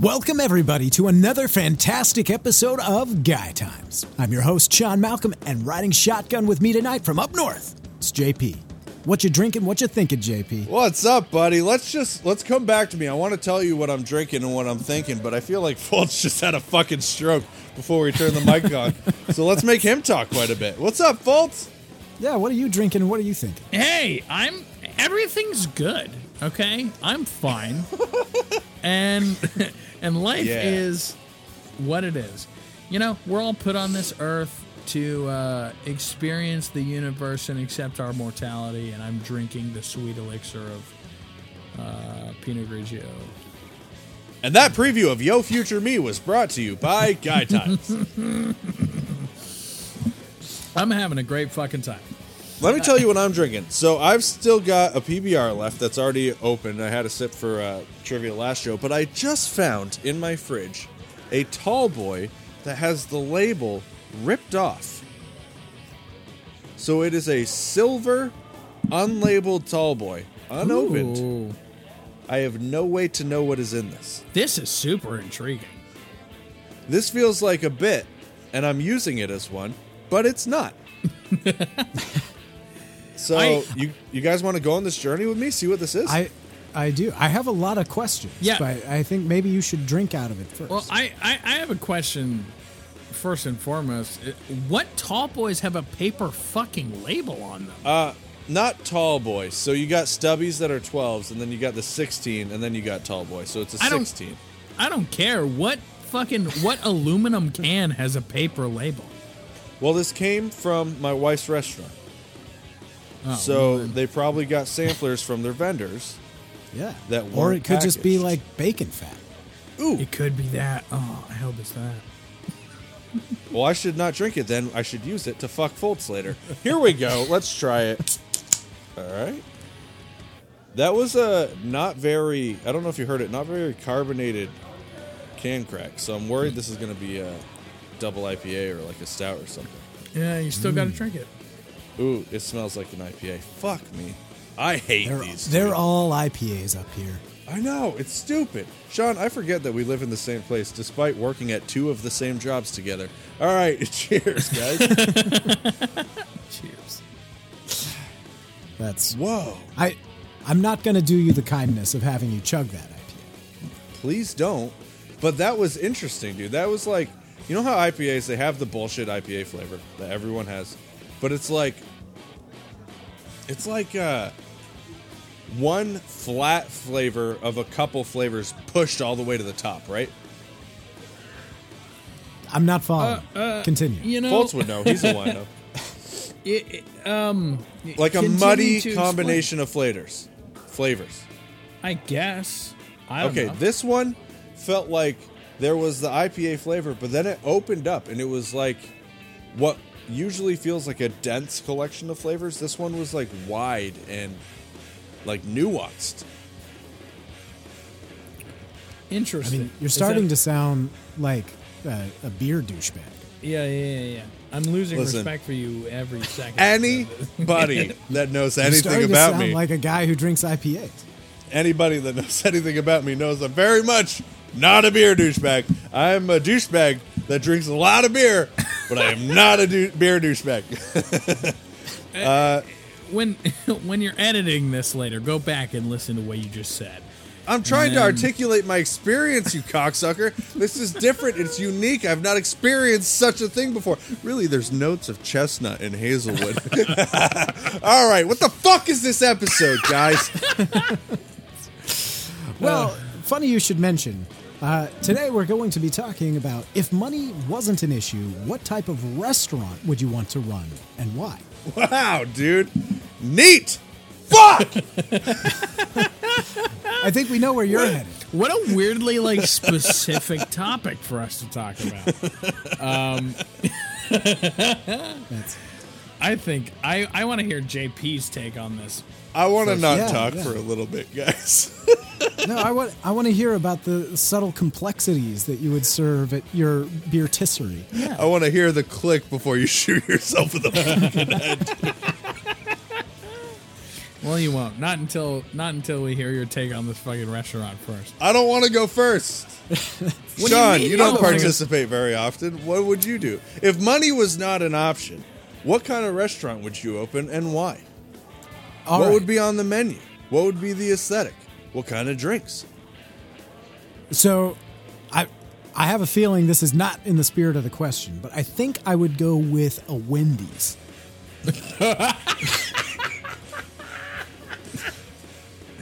Welcome, everybody, to another fantastic episode of Guy Times. I'm your host, Sean Malcolm, and riding shotgun with me tonight from up north, it's JP. What you drinking? What you thinking, JP? What's up, buddy? Let's just let's come back to me. I want to tell you what I'm drinking and what I'm thinking, but I feel like Fultz just had a fucking stroke before we turn the mic on. So let's make him talk quite a bit. What's up, Fultz? Yeah, what are you drinking what are you thinking? Hey, I'm everything's good. Okay, I'm fine, and and life Yeah. is what it is. You know, we're all put on this earth to uh, experience the universe and accept our mortality. And I'm drinking the sweet elixir of uh, Pinot Grigio. And that preview of Yo Future Me was brought to you by Guy Times. I'm having a great fucking time. Let me tell you what I'm drinking. So I've still got a PBR left that's already open. I had a sip for uh, trivia last show, but I just found in my fridge a tall boy that has the label ripped off. So it is a silver, unlabeled tall boy, unopened. Ooh, I have no way to know what is in this. this is super intriguing. This feels like a bit, and I'm using it as one, but it's not. so I- you you guys want to go on this journey with me? See what this is? I I do. I have a lot of questions. Yeah. But I think maybe you should drink out of it first. Well, I, I, I have a question first and foremost. Uh, What tall boys have a paper fucking label on them? uh, not tall boys. So you got stubbies that are 12s, and then you got the 16, and then you got tall boy. So it's a I don't- 16. I don't care. What fucking what aluminum can has a paper label? Well, this came from my wife's restaurant. Oh, so well, then- they probably got samplers from their vendors. yeah. that or it could just be like bacon fat. Ooh. it could be that. Oh, I hope it's that. Well, I should not drink it then. I should use it to fuck Fultz later. Here we go. Let's try it. All right. That was a not very, I don't know if you heard it, not very carbonated can crack. So I'm worried this is going to be a double IPA or like a stout or something. Yeah, you still got to mm. drink it. Ooh, it smells like an IPA. Fuck me. I hate They're, these. they're all IPAs up here. I know, it's stupid. Sean, I forget that we live in the same place despite working at two of the same jobs together. All right, cheers, guys. Cheers. That's Whoa. I I'm not gonna do you the kindness of having you chug that IPA. Please don't. But that was interesting, dude. That was like, you know how IPAs they have the bullshit IPA flavor that everyone has, but it's like, it's like uh, one flat flavor of a couple flavors pushed all the way to the top, right? I'm not following. Uh, Continue. You know, Fultz would know. He's a wino. it, it- um, Like a muddy to explain. combination of flavors. Flavors. I guess. I don't Okay, know. this one felt like there was the IPA flavor, but then it opened up and it was like what usually feels like a dense collection of flavors. This one was like wide and like nuanced. Interesting. I Interesting. mean, you're starting that- to sound like uh, a beer douchebag. Yeah, yeah, yeah, yeah. I'm losing Listen. respect for you every second. Anybody that knows You're anything starting to about sound me, like a guy who drinks IPAs. anybody that knows anything about me knows I'm very much not a beer douchebag. I'm a douchebag that drinks a lot of beer, but I am not a dou- beer douchebag. Uh, when when you're editing this later, go back and listen to what you just said. I'm trying to articulate my experience, you cocksucker. This is different. It's unique. I've not experienced such a thing before. Really, there's notes of chestnut and hazelwood. All right, what the fuck is this episode, guys? Well, funny you should mention. Uh, today we're going to be talking about if money wasn't an issue, what type of restaurant would you want to run and why? Wow, dude. Neat. Fuck. I think we know where you're headed. What a weirdly like specific topic for us to talk about. Um, I think I, I want to hear JP's take on this. I want to not Yeah, talk yeah. for a little bit, guys. no, I want I want to hear about the subtle complexities that you would serve at your beer tisserie. I want to hear the click before you shoot yourself in the fucking head. Well, you won't. Not until not until we hear your take on this fucking restaurant first. I don't want to go first. do you Sean, you, don't you don't? participate very often. What would you do if money was not an option? What kind of restaurant would you open and why? All what right. would be on the menu? What would be the aesthetic? What kind of drinks? So, I I have a feeling this is not in the spirit of the question, but I think I would go with a Wendy's.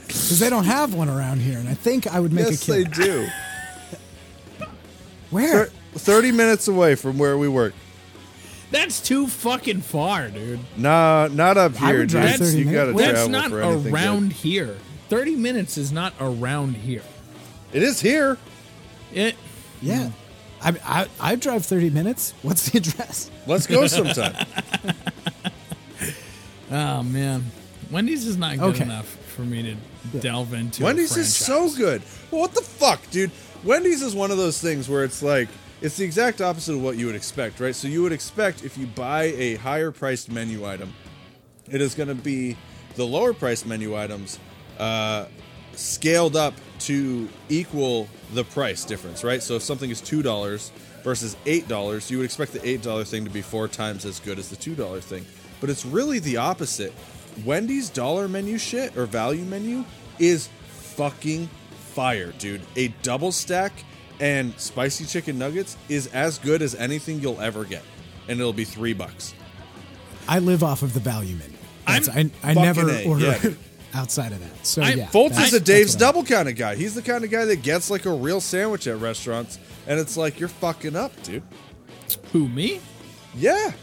Because they don't have one around here, and I think I would make yes, a they kill. do. Where? Thir- Thirty minutes away from where we work. That's too fucking far, dude. Nah, not up I here, would dude. drive 30 You got to minutes. That's travel not for anything. good. around here. Thirty minutes is not around here. It is here. It Yeah. I, I I drive 30 minutes. What's the address? Let's go sometime. oh man, Wendy's is not good Okay. enough for me to delve into. a Wendy's is so franchise. good. Well, what the fuck, dude? Wendy's is one of those things where it's like it's the exact opposite of what you would expect, right? So you would expect if you buy a higher priced menu item, it is going to be the lower priced menu items uh, scaled up to equal the price difference, right? So if something is two dollars versus eight dollars, you would expect the eight dollar thing to be four times as good as the two dollar thing. But it's really the opposite. Wendy's dollar menu shit or value menu is fucking fire, dude. A double stack and spicy chicken nuggets is as good as anything you'll ever get, and it'll be three bucks. I live off of the value menu. That's, I, I Fucking never A, order yeah. outside of that. So, I- yeah. Fultz is a Dave's Double kind of guy. He's the kind of guy that gets like a real sandwich at restaurants, and it's like you're fucking up, dude. Who me? Yeah,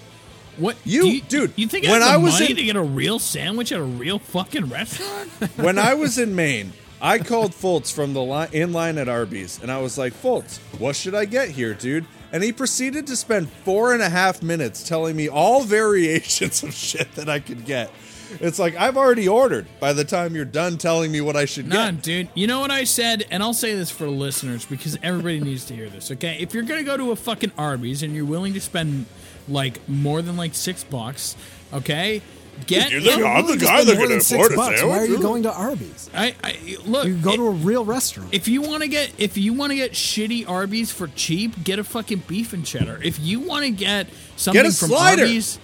What You- do dude, You think I when have the I was money in- to get a real sandwich at a real fucking restaurant? when I was in Maine, I called Fultz from the line, in line at Arby's, and I was like, Fultz, what should I get here, dude? And he proceeded to spend four and a half minutes telling me all variations of shit that I could get. It's like I've already ordered by the time you're done telling me what I should Nah, get. dude. You know what I said, and I'll say this for listeners because everybody needs to hear this. Okay, if you're gonna go to a fucking Arby's and you're willing to spend like more than like six bucks, okay, get. You're the You're I'm the guy spend that more can afford six a bucks. Why are you going to Arby's? I, I look. You go it- to a real restaurant. if you want to get if you want to get shitty Arby's for cheap, get a fucking beef and cheddar. If you want to get something from slider. Arby's,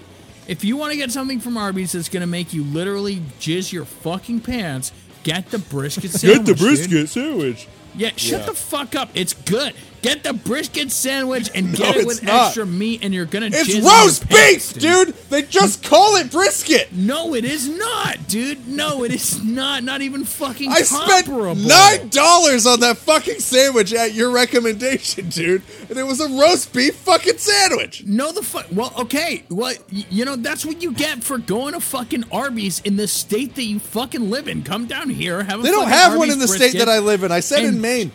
if you want to get something from Arby's that's going to make you literally jizz your fucking pants, get the brisket sandwich. Get the brisket dude. sandwich. Yeah, shut Yeah. the fuck up. It's good. Get the brisket sandwich and No, get it with not. extra meat, and you're gonna. It's roast pants, beef, dude. They just call it brisket. No, it is not, dude. No, it is not. Not even fucking I spent comparable. nine dollars on that fucking sandwich at your recommendation, dude, and it was a roast beef fucking sandwich. No, the fuck. Well, okay. Well, you know that's what you get for going to fucking Arby's in the state that you fucking live in. Come down here, have a. They don't have one in the state that I live in. I said in Maine.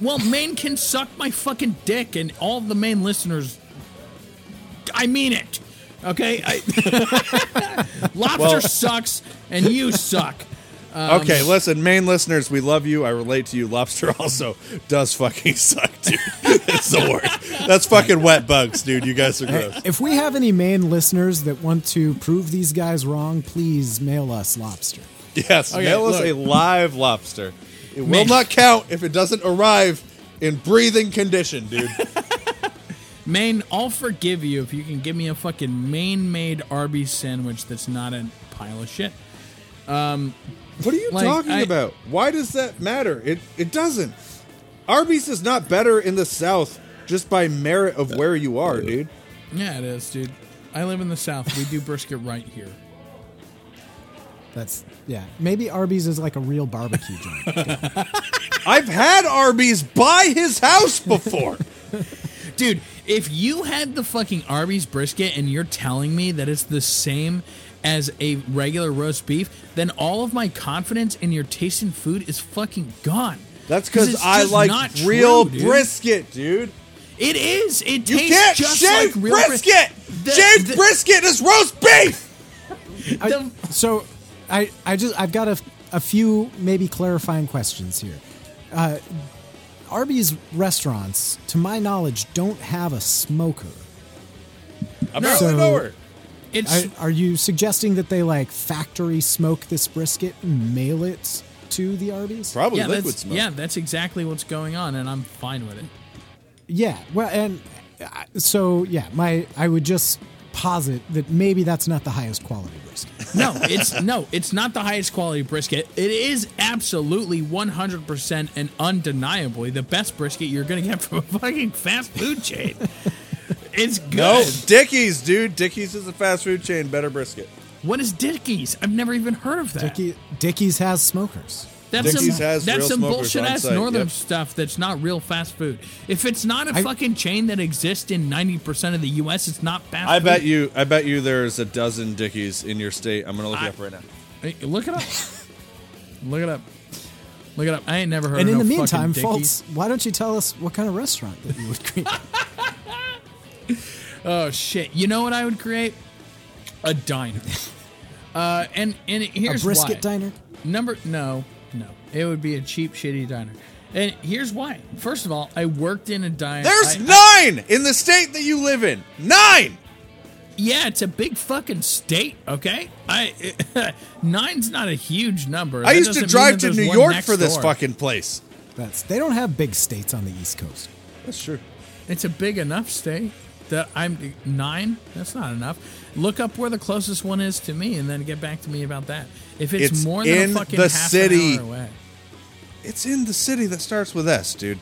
Well, Maine can suck my fucking dick, and all the Maine listeners. I mean it. Okay. I, lobster Well- sucks, and you suck. Um, okay, listen, Maine listeners, we love you. I relate to you. Lobster also does fucking suck, dude. it's the worst. That's fucking wet bugs, dude. You guys are gross. If we have any Maine listeners that want to prove these guys wrong, please mail us lobster. Yes, Okay, mail us look. a live lobster. It will Man. not count if it doesn't arrive in breathing condition, dude. Maine, I'll forgive you if you can give me a fucking Maine-made Arby's sandwich that's not a pile of shit. Um, What are you Like, talking I- about? Why does that matter? It it doesn't. Arby's is not better in the South just by merit of where you are, dude. Yeah, it is, dude. I live in the South. We do brisket right here. That's yeah. Maybe Arby's is like a real barbecue joint. I've had Arby's by his house before. Dude, if you had the fucking Arby's brisket and you're telling me that it's the same as a regular roast beef, then all of my confidence in your tasting food is fucking gone. That's because I like true, real dude. brisket, dude. It is. It You tastes can't just shave like real bris- brisket. The- Shaved the- brisket is roast beef. the- So, I I just I've got a a few maybe clarifying questions here. Uh, Arby's restaurants, to my knowledge, don't have a smoker. Apparently So- nowhere. it's Are, are you suggesting that they like factory smoke this brisket and mail it to the Arby's? Probably yeah, liquid that's, smoke. yeah, that's exactly what's going on, and I'm fine with it. Yeah. Well, and uh, so yeah, my I would just posit that maybe that's not the highest quality brisket. No, it's no, it's not the highest quality brisket. It is absolutely 100% and undeniably the best brisket you're going to get from a fucking fast food chain. It's good. No, Dickies, dude. Dickies is a fast food chain. Better brisket. What is Dickies? I've never even heard of that. Dickie, Dickies has smokers. That's Dickies some, has that's real some bullshit ass site, northern yep. stuff that's not real fast food. If it's not a I- fucking chain that exists in 90% of the US, it's not fast I food. bet you. I bet you. There's a dozen Dickies in your state. I'm gonna look I- it up right now. Hey, look it up. look it up. Look it up. I ain't never heard And of And in no the meantime, fucking Fultz, Dickies. why don't you tell us what kind of restaurant that you would create? Oh shit! You know what I would create? A diner. Uh, and and here's a brisket why. diner? Number no, no. It would be a cheap, shitty diner. And here's why. First of all, I worked in a diner. There's I- nine in the state that you live in. Nine. Yeah, it's a big fucking state. Okay, I nine's not a huge number. I That used to drive to New York for this door. fucking place. That's they don't have big states on the East Coast. That's true. It's a big enough state that I'm nine. That's not enough. Look up where the closest one is to me, and then get back to me about that. If it's, It's more than in a fucking the half city. an hour away, It's in the city that starts with S, dude.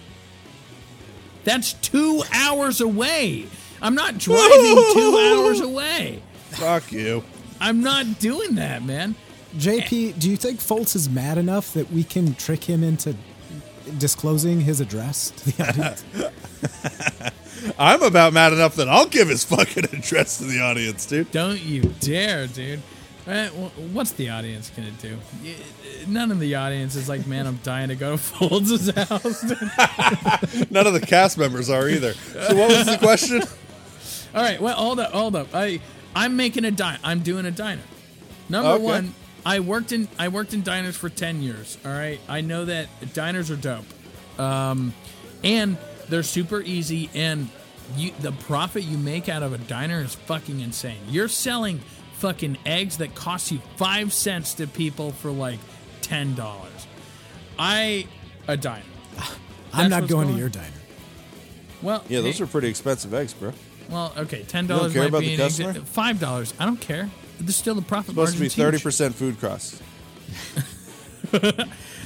that's two hours away. I'm not driving two hours away. Fuck you. I'm not doing that, man. JP, do you think Fultz is mad enough that we can trick him into disclosing his address to the audience? I'm about mad enough that I'll give his fucking address to the audience, dude. Don't you dare, dude. Eh, What's the audience gonna do? None of the audience is like, man, I'm dying to go to Fultz' house. None of the cast members are either. So what was the question? All right, well, hold up, hold up. I I'm making a diner. I'm doing a diner. Number Okay. one, I worked in I worked in diners for ten years. All right, I know that diners are dope, um, and they're super easy. And you the profit you make out of a diner is fucking insane. You're selling fucking eggs that cost you five cents to people for like ten dollars. I a diner. I'm That's not what's going to your diner. Well, Yeah, those hey- are pretty expensive eggs, bro. Well, okay, ten You don't dollars care might about be the an exa- customer? Five dollars, I don't care. There's still the profit It's Supposed to be thirty percent food costs.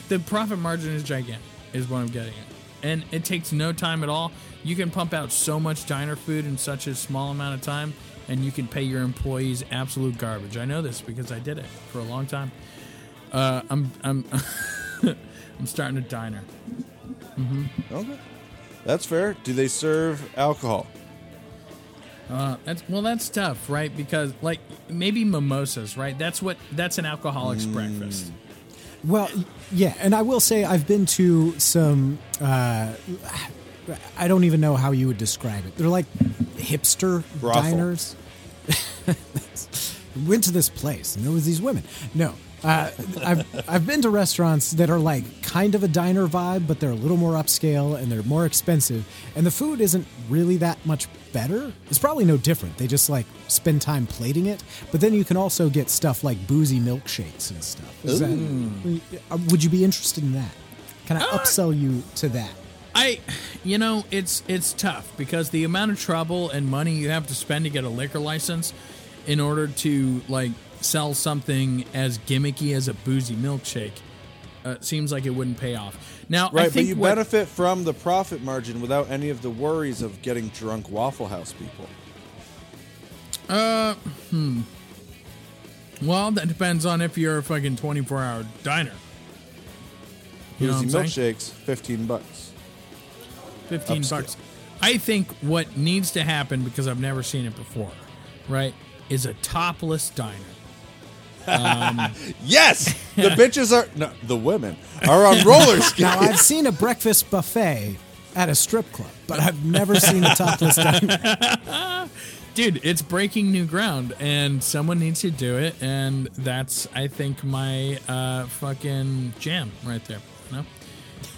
The profit margin is gigantic, is what I'm getting at, and it takes no time at all. You can pump out so much diner food in such a small amount of time, and you can pay your employees absolute garbage. I know this because I did it for a long time. Uh, I'm I'm I'm starting a diner. Okay, that's fair. Do they serve alcohol? Uh, that's well, that's tough, right? Because like maybe mimosas, right? That's what that's an alcoholic's breakfast. Well, yeah, and I will say I've been to some. Uh, I don't even know how you would describe it. They're like hipster Brothel. diners. Went to this place and there was these women. No, uh, I've I've been to restaurants that are like kind of a diner vibe, but they're a little more upscale and they're more expensive, and the food isn't really that much better. It's probably no different. They just like spend time plating it, but then you can also get stuff like boozy milkshakes and stuff. Is that, uh, would you be interested in that? Can I upsell you to that? I, you know, it's it's tough because the amount of trouble and money you have to spend to get a liquor license in order to like sell something as gimmicky as a boozy milkshake uh, seems like it wouldn't pay off. Now, I Right, but think you what- benefit from the profit margin without any of the worries of getting drunk Waffle House people. Uh, Well, that depends on if you're a fucking 24 hour diner. You know Boozy what I'm saying? milkshakes, fifteen bucks. 15 Upscale. bucks. I think what needs to happen because I've never seen it before, right, is a topless diner. Yes, the bitches are no, the women are on roller skates. Now I've seen a breakfast buffet at a strip club, but I've never seen a topless diner. Dude, it's breaking new ground, and someone needs to do it, and that's I think my uh, fucking jam right there. You know?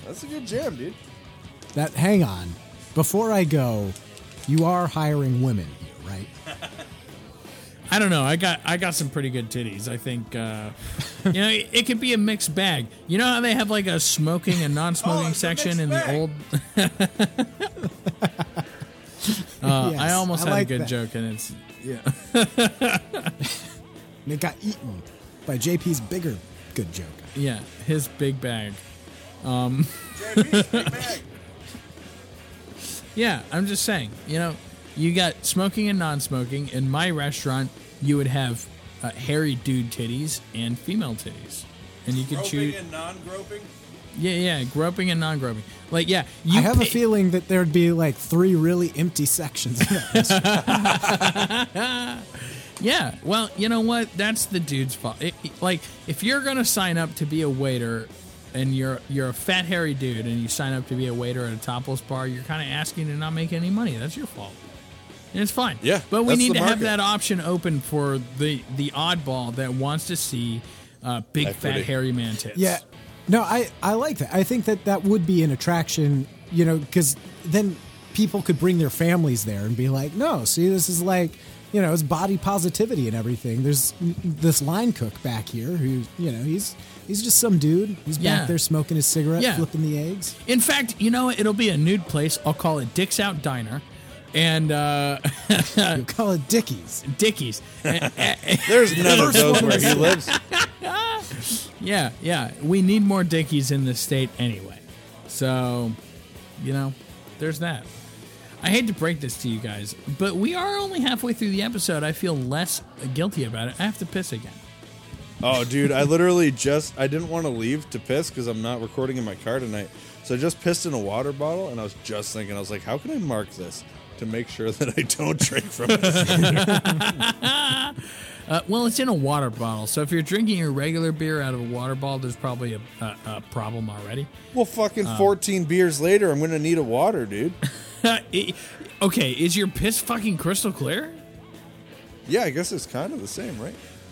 That's a good jam, dude. That hang on, before I go, you are hiring women here, right? I don't know. I got I got some pretty good titties. I think uh, you know it, it could be a mixed bag. You know how they have like a smoking and non-smoking Oh, section mixed in bag. the old. uh, Yes, I almost I had like a good that. joke, and it's yeah, And it got eaten by JP's bigger good joke. yeah, his big bag. Yeah, I'm just saying. You know, you got smoking and non-smoking. In my restaurant, you would have uh, hairy dude titties and female titties, and you could choose. and non-groping. Yeah, yeah, groping and non-groping. Like, yeah, you I have a feeling that there'd be like three really empty sections. Of that. Yeah, well, you know what? That's the dude's fault. It, it- like, if you're gonna sign up to be a waiter, and you're you're a fat hairy dude, and you sign up to be a waiter at a topless bar, you're kind of asking to not make any money. That's your fault. And it's fine. Yeah, but we need the to have that option open for the the oddball that wants to see uh, big Equity. fat hairy man tits. yeah, no, I I like that. I think that that would be an attraction, you know, because then people could bring their families there and be like, no, see, this is like. You know, it's body positivity and everything. There's this line cook back here who, you know, he's he's just some dude. He's Yeah. back there smoking his cigarette, Yeah. flipping the eggs. In fact, you know, it'll be a nude place. I'll call it Dick's Out Diner, and uh, You call it Dickies. Dickies. There's none of those where he lives. Yeah, yeah. We need more Dickies in this state anyway. So, you know, there's that. I hate to break this to you guys, but we are only halfway through the episode. I feel less guilty about it. I have to piss again. Oh, dude, I literally just I didn't want to leave to piss because I'm not recording in my car tonight. So I just pissed in a water bottle, and I was just thinking, I was like, how can I mark this to make sure that I don't drink from it? Uh, well, it's in a water bottle, so if you're drinking your regular beer out of a water bottle, there's probably a, a, a problem already. well, fucking 14 beers later, I'm gonna need a water, dude. I- okay, is your piss fucking crystal clear? Yeah, I guess it's kind of the same, right?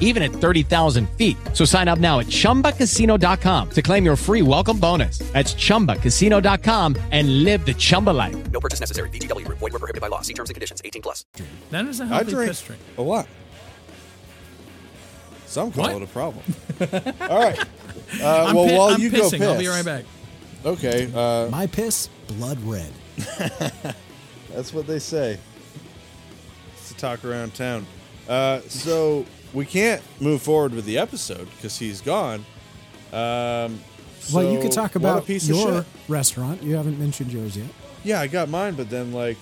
even at 30,000 feet. So sign up now at chumbacasino.com to claim your free welcome bonus. That's chumbacasino.com and live the Chumba life. No purchase necessary. VGW Group. Void were prohibited by law. See terms and conditions. 18 plus. that is a I healthy drink piss drink. a lot. Some call What? it a problem. All right. Uh, well, pi- while I'm you pissing. go piss, I'll be right back. Okay, uh, My piss, blood red. That's what they say. It's a talk around town. Uh, so we can't move forward with the episode because he's gone. Um, well, you could talk about your restaurant. You haven't mentioned yours yet. Yeah, I got mine, but then like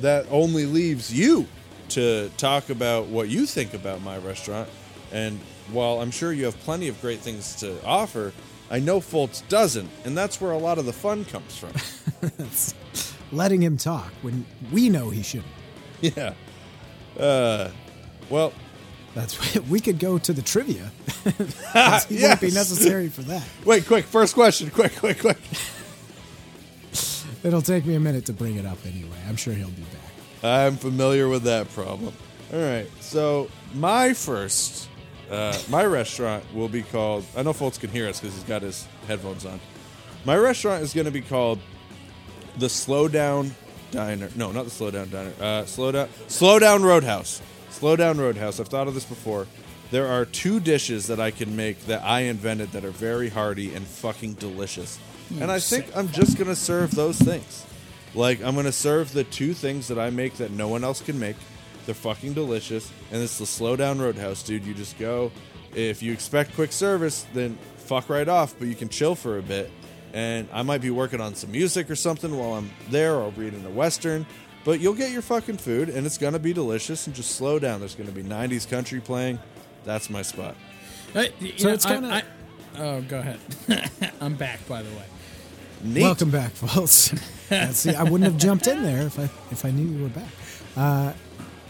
that only leaves you to talk about what you think about my restaurant. And while I'm sure you have plenty of great things to offer, I know Fultz doesn't, and that's where a lot of the fun comes from. Letting him talk when we know he shouldn't. yeah. Uh, well, That's we could go to the trivia. he won't be necessary for that. wait, quick, first question, quick, quick, quick. It'll take me a minute to bring it up anyway. I'm sure he'll be back. I'm familiar with that problem. All right, so my first, uh, my restaurant will be called. I know folks can hear us because he's got his headphones on. My restaurant is going to be called the Slow Down Diner. No, not the Slow Down Diner. Uh, slow down, Slow Down Roadhouse. Slow Down Roadhouse. I've thought of this before. There are two dishes that I can make that I invented that are very hearty and fucking delicious. and I think I'm just going to serve those things. Like, I'm going to serve the two things that I make that no one else can make. They're fucking delicious. And it's the Slow Down Roadhouse, dude. You just go. If you expect quick service, then fuck right off, but you can chill for a bit. and I might be working on some music or something while I'm there, or reading a western. But you'll get your fucking food, and it's gonna be delicious. And just slow down. There's gonna be '90s country playing. That's my spot. Uh, you So know, it's kinda- I- oh, go ahead. I'm back, by the way. Neat. Welcome back, folks. See, I wouldn't have jumped in there if I if I knew you were back. Uh,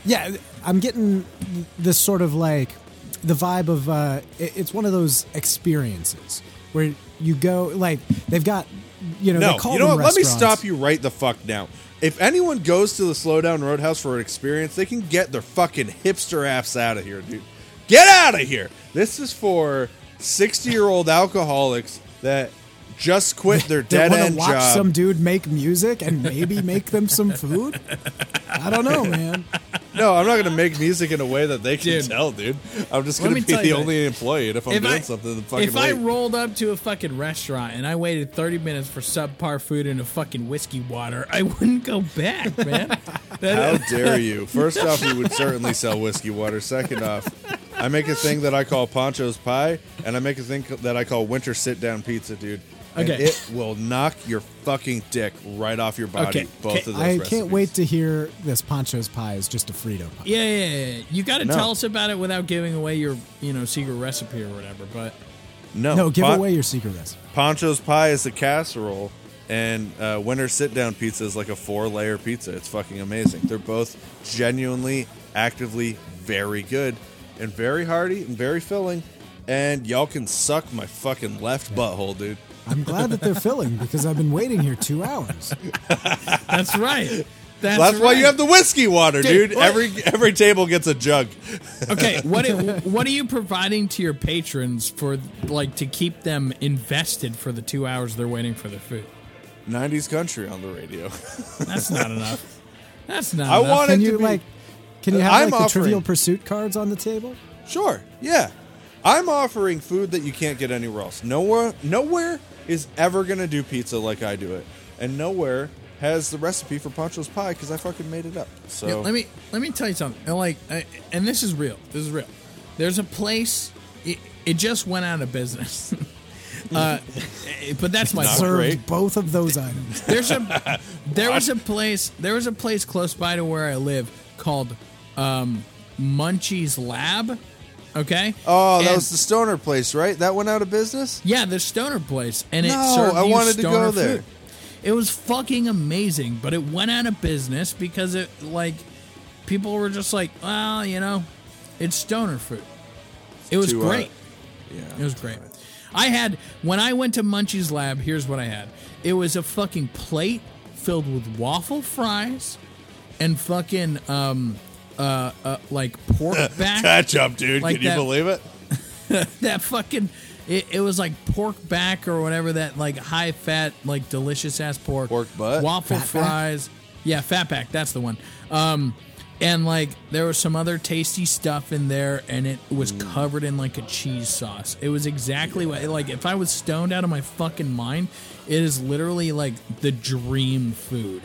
yeah, I'm getting this sort of like the vibe of uh, it- it's one of those experiences where you go like they've got you know No, they call you know them what? Let me stop you right the fuck now. If anyone goes to the Slowdown Roadhouse for an experience, they can get their fucking hipster ass out of here, dude. Get out of here. This is for 60 year old alcoholics that just quit their They dead want end to watch job. some dude make music and maybe make them some food. I don't know, man. No, I'm not going to make music in a way that they can Dude. tell, dude. I'm just Let going me to be tell the you, only employee. And if I'm If doing I- something, then fucking If I wait. rolled up to a fucking restaurant and I waited 30 minutes for subpar food and a fucking whiskey water, I wouldn't go back, man. How dare you? First off, we would certainly sell whiskey water. Second off, I make a thing that I call Poncho's Pie, and I make a thing that I call Winter Sit Down Pizza, dude. And it will knock your fucking dick right off your body. Okay. Both Okay. of those I recipes. can't wait to hear this Poncho's pie is just a Frito pie. Yeah, yeah, yeah. You got to No. tell us about it without giving away your, you know, secret recipe or whatever. But No, No, give Pon- away your secret recipe. Poncho's Pie is a casserole, and uh, Winter Sit Down Pizza is like a four layer pizza. It's fucking amazing. They're both genuinely, actively very good and very hearty and very filling. And y'all can suck my fucking left butthole, dude. I'm glad that they're filling because I've been waiting here two hours. that's right. That's, That's why you have the whiskey water, Dude, dude. Every every table gets a jug. Okay, what what are you providing to your patrons for like to keep them invested for the two hours they're waiting for their food? 90s country on the radio. That's not enough. That's not. I enough. want it Can to you be like? Can you have I'm like the offering- Trivial Pursuit cards on the table? Sure, yeah. I'm offering food that you can't get anywhere else. Nowhere nowhere is ever going to do pizza like I do it. And nowhere has the recipe for Poncho's pie cuz I fucking made it up. So Yeah, let me let me tell you something. And, Like, I, and this is real. This is real. There's a place. It, it just went out of business. uh, but that's my Not. Served great. both of those items. There's a there was a place there was a place close by to where I live called um, Munchie's Lab. Okay. Oh, that And- was the stoner place, right? That went out of business? yeah, the stoner place, and it No, served I wanted to go there. food. It was fucking amazing, but it went out of business because it like people were just like, well, you know, it's stoner food. It was Too, uh, great. Yeah. It was great. I had when I went to Munchie's lab. Here's what I had. It was a fucking plate filled with waffle fries and fucking um uh, uh like pork back. Catch up, dude. Like Can you that- believe it? that fucking it, it was like pork back or whatever that like high fat like delicious ass pork Pork butt? waffle Fat back? fries yeah fat back that's the one um and like there was some other tasty stuff in there and it was Mm. covered in like a cheese sauce it was exactly what like if i was stoned out of my fucking mind it is literally like the dream food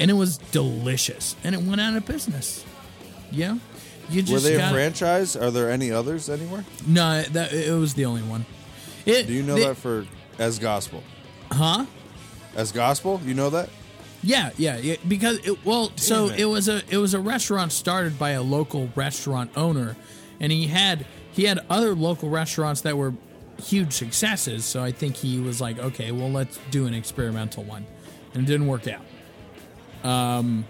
and it was delicious and it went out of business yeah you just Were they a gotta- franchise? Are there any others anywhere? no, that it was the only one. It, Do you know that for as gospel? Huh? As gospel? You know that? Yeah, yeah, yeah. Because it, well, so it. it. was a it was a restaurant started by a local restaurant owner, and he had he had other local restaurants that were huge successes. So I think he was like, okay, well, let's do an experimental one, and it didn't work out. Um,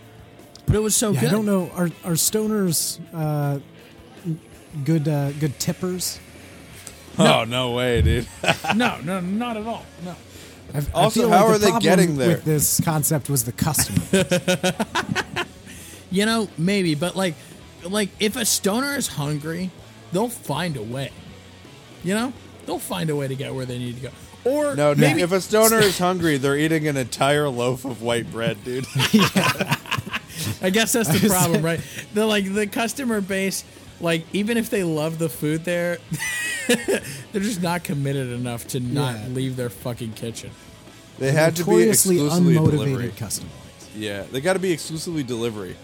but it was so Yeah, good. I don't know. Are are stoners uh, good uh, good tippers? Oh no way, dude. No, no, not at all. No. I, I Also, feel how like the are they getting there? With this concept was the customer. You know, maybe, but like, like if a stoner is hungry, they'll find a way. You know, they'll find a way to get where they need to go. Or No, maybe if a stoner is hungry, they're eating an entire loaf of white bread, dude. I guess that's the problem, right? The like the customer base, like even if they love the food there, they're just not committed enough to not Yeah. leave their fucking kitchen. They had to be Notoriously exclusively unmotivated delivery. customers. Yeah, they got to be exclusively delivery,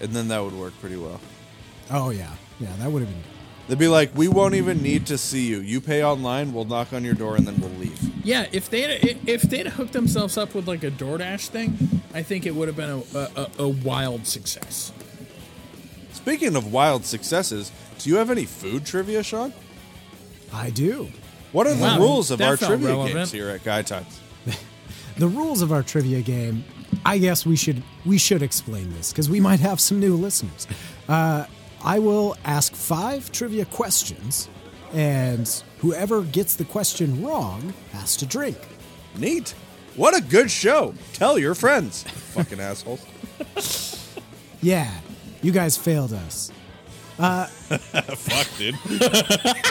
and then that would work pretty well. Oh yeah, yeah, that would have been. They'd be like, "We won't even need to see you. You pay online. We'll knock on your door, and then we'll leave." Yeah, if they if they'd hooked themselves up with like a DoorDash thing, I think it would have been a, a, a- a wild success. Speaking of wild successes, do you have any food trivia, Sean? I do. What are the rules of our trivia relevant. games here at Guy Times? The rules of our trivia game. I guess we should we should explain this because we might have some new listeners. Uh, I will ask five trivia questions, and whoever gets the question wrong has to drink. Neat. What a good show. Tell your friends. Fucking assholes. Yeah, you guys failed us. Uh, fuck, dude.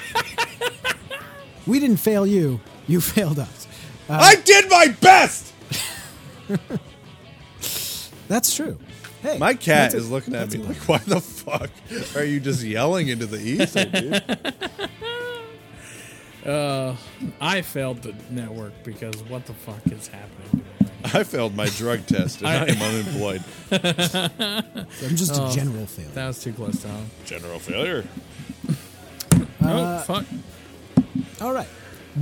We didn't fail you. You failed us. Uh, I did my best. That's true. Hey, My cat that's a- is looking at that's me a- like, why the fuck are you just yelling into the ether, dude? Uh, I failed the network because what the fuck is happening? to me right now? I failed my drug test and I, am unemployed. I'm just a oh, general failure. That was too close to home. General failure. oh uh, fuck! All right.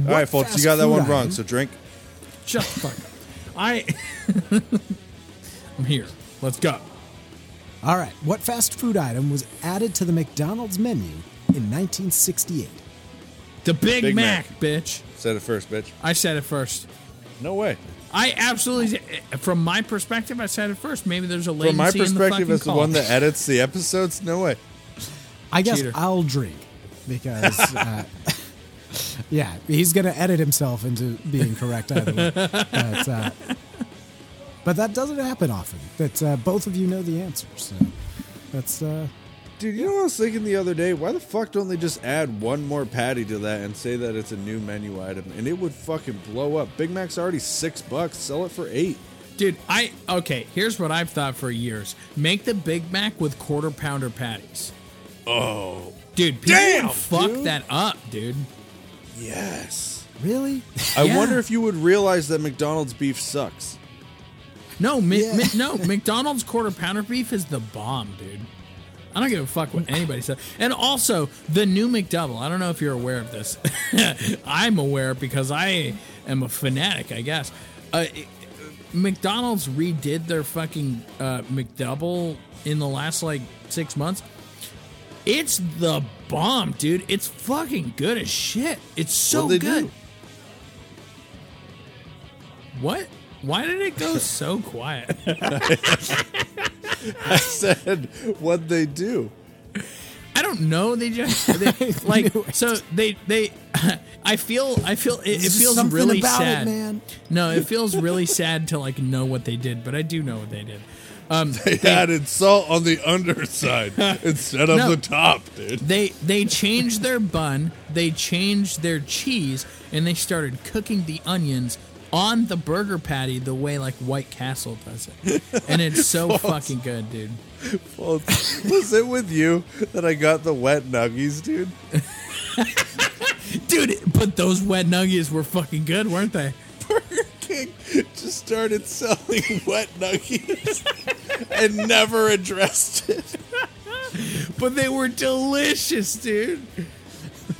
All right, folks, you got that one wrong, so drink. Shut the fuck up. I I'm here. Let's go. All right. What fast food item was added to the McDonald's menu in 1968? The Big, Big Mac, Mac. bitch. Said it first, bitch. I said it first. No way. I absolutely, from my perspective, I said it first. Maybe there's a latency From my in the perspective, fucking as the call. one that edits the episodes, no way. I guess Cheater. I'll drink because, uh, yeah, he's going to edit himself into being correct either way. But, uh, but that doesn't happen often. That uh, both of you know the answer. So that's uh, Dude, you know what I was thinking the other day? Why the fuck don't they just add one more patty to that and say that it's a new menu item? And it would fucking blow up. Big Mac's already six bucks. Sell it for eight. Dude, I okay. Here's what I've thought for years: make the Big Mac with quarter pounder patties. Oh, Dude, people Damn, fuck dude. that up, dude. yes. really. I Yeah. wonder if you would realize that McDonald's beef sucks. No, mi- Yeah. mi- no. McDonald's quarter pounder beef is the bomb, dude. I don't give a fuck what anybody says. And also, the new McDouble. I don't know if you're aware of this. I'm aware because I am a fanatic, I guess. Uh, it- McDonald's redid their fucking uh, McDouble in the last like six months. It's the bomb, dude. It's fucking good as shit. It's so What'd good. What? Why did it go so quiet? I said, what'd they do? I don't know. They just they, like so they they. I feel I feel it, it feels really about it, sad, man. No, it feels really sad to like know what they did, but I do know what they did. Um, They added salt on the underside instead of No. the top, dude. they they changed their bun, they changed their cheese, and they started cooking the onions on the burger patty the way like White Castle does it, and it's so fucking good, dude. Was it with you that I got the wet nuggies, dude? Dude, but those wet nuggies were fucking good, weren't they? Burger King just started selling wet nuggies and never addressed it. But they were delicious, dude.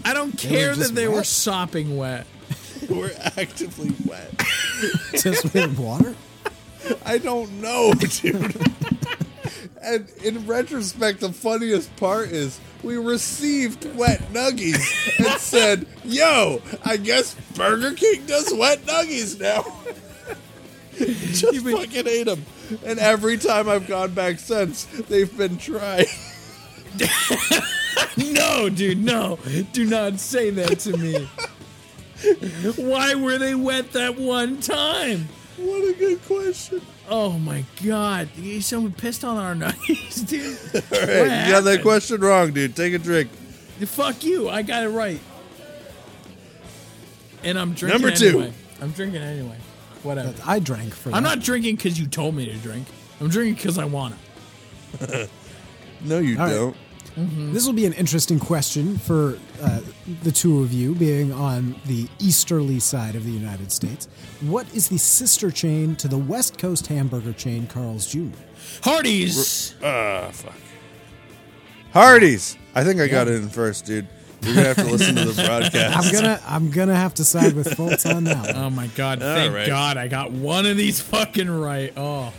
I don't care that they were sopping wet. Were actively wet. Just with water. I don't know, dude. and in retrospect, the funniest part is we received wet nuggies and said, "Yo, I guess Burger King does wet nuggies now." Just fucking ate them. And every time I've gone back since, they've been trying. No, dude, no. Do not say that to me. Why were they wet that one time? What a good question. Oh my god. Someone pissed on our nuggets, dude. All right, you got that question wrong, dude. Take a drink. Fuck you. I got it right. And I'm drinking Number two. anyway. I'm drinking anyway. Whatever. I drank for. I'm that. not drinking because you told me to drink. I'm drinking because I want to. No, you All right. don't. This will be an interesting question for uh, the two of you being on the easterly side of the United States. What is the sister chain to the West Coast hamburger chain Carl's Jr.? Hardee's. Ah, fuck. Hardee's. I think I got it in first, dude. You're gonna have to listen to the broadcast. I'm gonna I'm gonna have to side with Fultz on that one. Oh my god! Thank right. God I got one of these fucking right. Oh,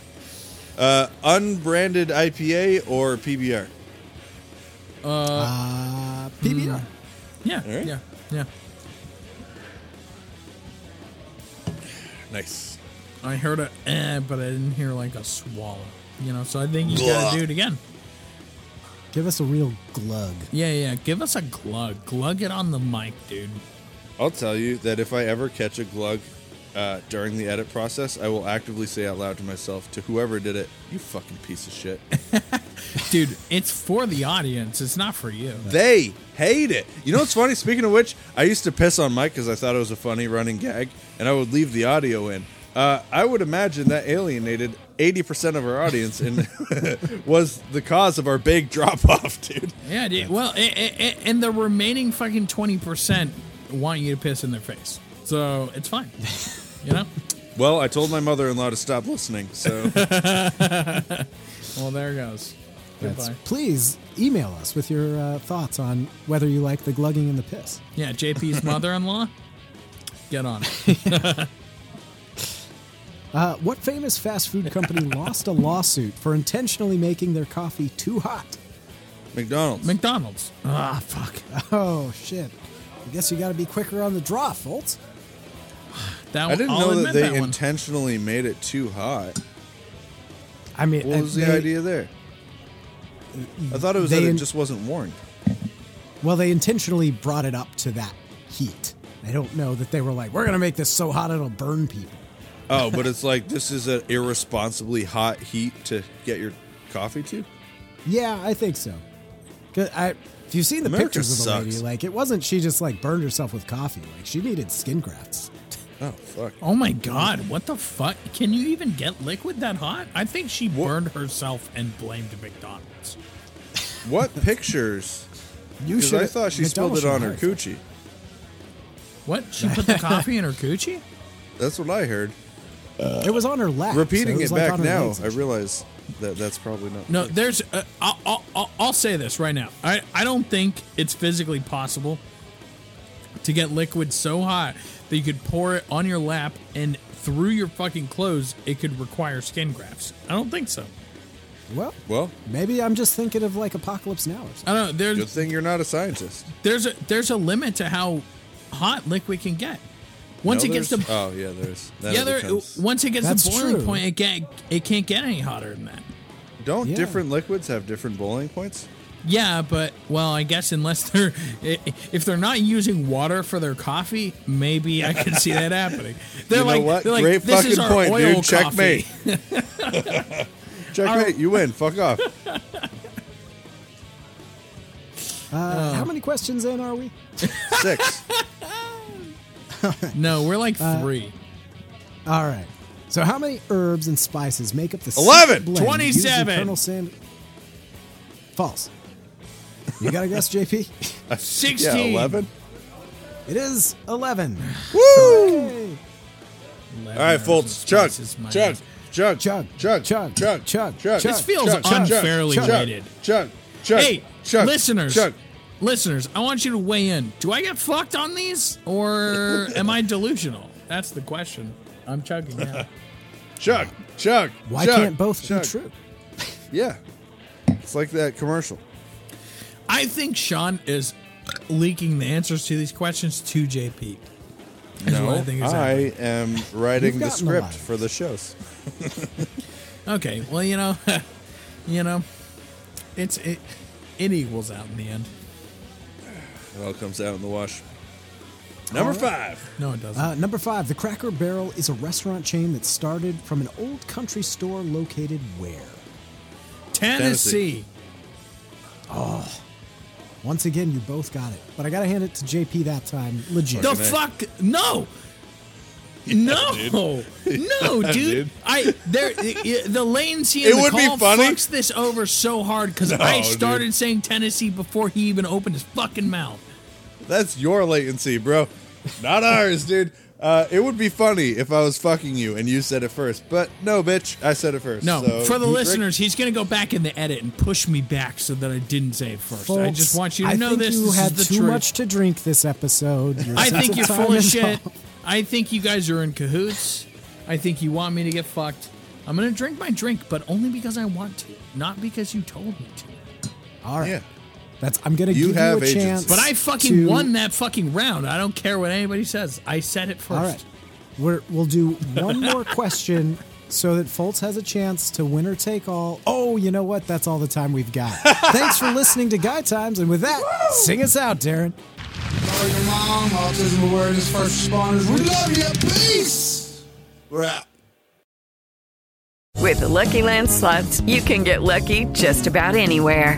Uh, unbranded IPA or PBR? Uh, PBR. Yeah, right. yeah, yeah. Nice. I heard a eh, but I didn't hear like a swallow. You know, so I think you gotta do it again. Give us a real glug. Yeah, yeah. Give us a glug. Glug it on the mic, dude. I'll tell you that if I ever catch a glug uh, during the edit process, I will actively say out loud to myself, to whoever did it, "You fucking piece of shit." Dude, it's for the audience. It's not for you. they hate it. You know what's funny? Speaking of which, I used to piss on Mike because I thought it was a funny running gag, and I would leave the audio in. Uh, I would imagine that alienated eighty percent of our audience and was the cause of our big drop off, dude. Yeah, dude. Well, and the remaining fucking twenty percent want you to piss in their face, so it's fine. You know. Well, I told my mother-in-law to stop listening, so Well, there goes. That's- Goodbye. please email us with your uh, thoughts on whether you like the glugging and the piss. Yeah, JP's mother-in-law. Get on it. Uh, what famous fast food company lost a lawsuit for intentionally making their coffee too hot? McDonald's. McDonald's. Ah, fuck. Oh shit! I guess you got to be quicker on the draw, Fultz. That I didn't I'll know that they that intentionally made it too hot. I mean, What uh, was the idea there? I thought it was They that it in- just wasn't warned. Well, they intentionally brought it up to that heat. I don't know that they were like, "We're gonna make this so hot it'll burn people." Oh, but it's like this is an irresponsibly hot heat to get your coffee to. Yeah, I think so. 'Cause I, if you've seen the America pictures of the lady, like it wasn't she just like burned herself with coffee. Like she needed skin grafts. Oh fuck! Oh my god, what the fuck? Can you even get liquid that hot? I think she burned herself and blamed McDonald's. What pictures? You Because should. I thought she spilled it on her coochie. What? She put the coffee in her coochie? That's what I heard. It was on her lap. Repeating was it like back now, legs I realize that that's probably not. No, there's. Uh, I'll, I'll, I'll, I'll say this right now. I, I don't think it's physically possible to get liquid so hot that you could pour it on your lap and through your fucking clothes, it could require skin grafts. I don't think so. Well, Well, maybe I'm just thinking of like Apocalypse Now or something. I don't know. good thing you're not a scientist. there's a there's a limit to how hot liquid can get. Once No, it gets to there's- oh yeah, there's that yeah, there, becomes- once it gets That's to boiling true. point, it get it can't get any hotter than that. don't Yeah. different liquids have different boiling points? Yeah, but well, I guess unless they're if they're not using water for their coffee, maybe I could see that happening. They're You know like, what? they're like, Great this is fucking our point, oil dude. Checkmate. coffee. Checkmate. You win. Fuck off. Uh, how many questions in are we? Six. No, we're like Uh, three. All right. So how many herbs and spices make up the secret 11. blend used in 27. Colonel Sand? False. You got to guess, JP? Yeah, Sixteen. eleven. It is 11. Woo! Okay. All right, Fultz. Chug. Chug. Chug. Chug. Chug. Chug. Chug. Chug. Chug. This feels Chug. Chug. unfairly Chug. weighted. Chug. Chug. Hey, Chug. listeners, Chug. listeners, I want you to weigh in. Do I get fucked on these, or am I delusional? That's the question. I'm chugging now. Chug. Chug. Why Chug. can't both Chug. be true? Yeah. It's like that commercial. I think Sean is leaking the answers to these questions to JP. Is No, what I think is I am writing the script lot. for the shows. Okay, well, you know, you know, it's it it equals out in the end. It all comes out in the wash. Number five. No, it doesn't. Uh, number five, the Cracker Barrel is a restaurant chain that started from an old country store located where? Tennessee. Once again, you both got it, but I gotta hand it to JP that time. Legit. The fuck? No. No, no, dude. Dude. I there i- the latency It the would be call funny. fucks this over so hard because No, I dude. started saying Tennessee before he even opened his fucking mouth. That's your latency, bro. Not ours, dude. Uh, it would be funny if I was fucking you and you said it first, but no, bitch, I said it first. No, so for the you- listeners, he's going to go back in the edit and push me back so that I didn't say it first. I just want you to I know think this. You this had is the too truth. much to drink this episode. Your I think you're full of shit. off. I think you guys are in cahoots. I think you want me to get fucked. I'm going to drink my drink, but only because I want to, not because you told me to. All right. Yeah. That's I'm gonna You give have you a agency. chance. But I fucking to- won that fucking round. I don't care what anybody says. I said it first. All right. We're, we'll do one more question so that Fultz has a chance to win or take all. Oh, you know what? That's all the time we've got. Thanks for listening to Guy Times. And with that, sing us out, Darren. Call your mom, autism awareness, first responders. We love you. Peace. We're out. With the Lucky Land slots, you can get lucky just about anywhere.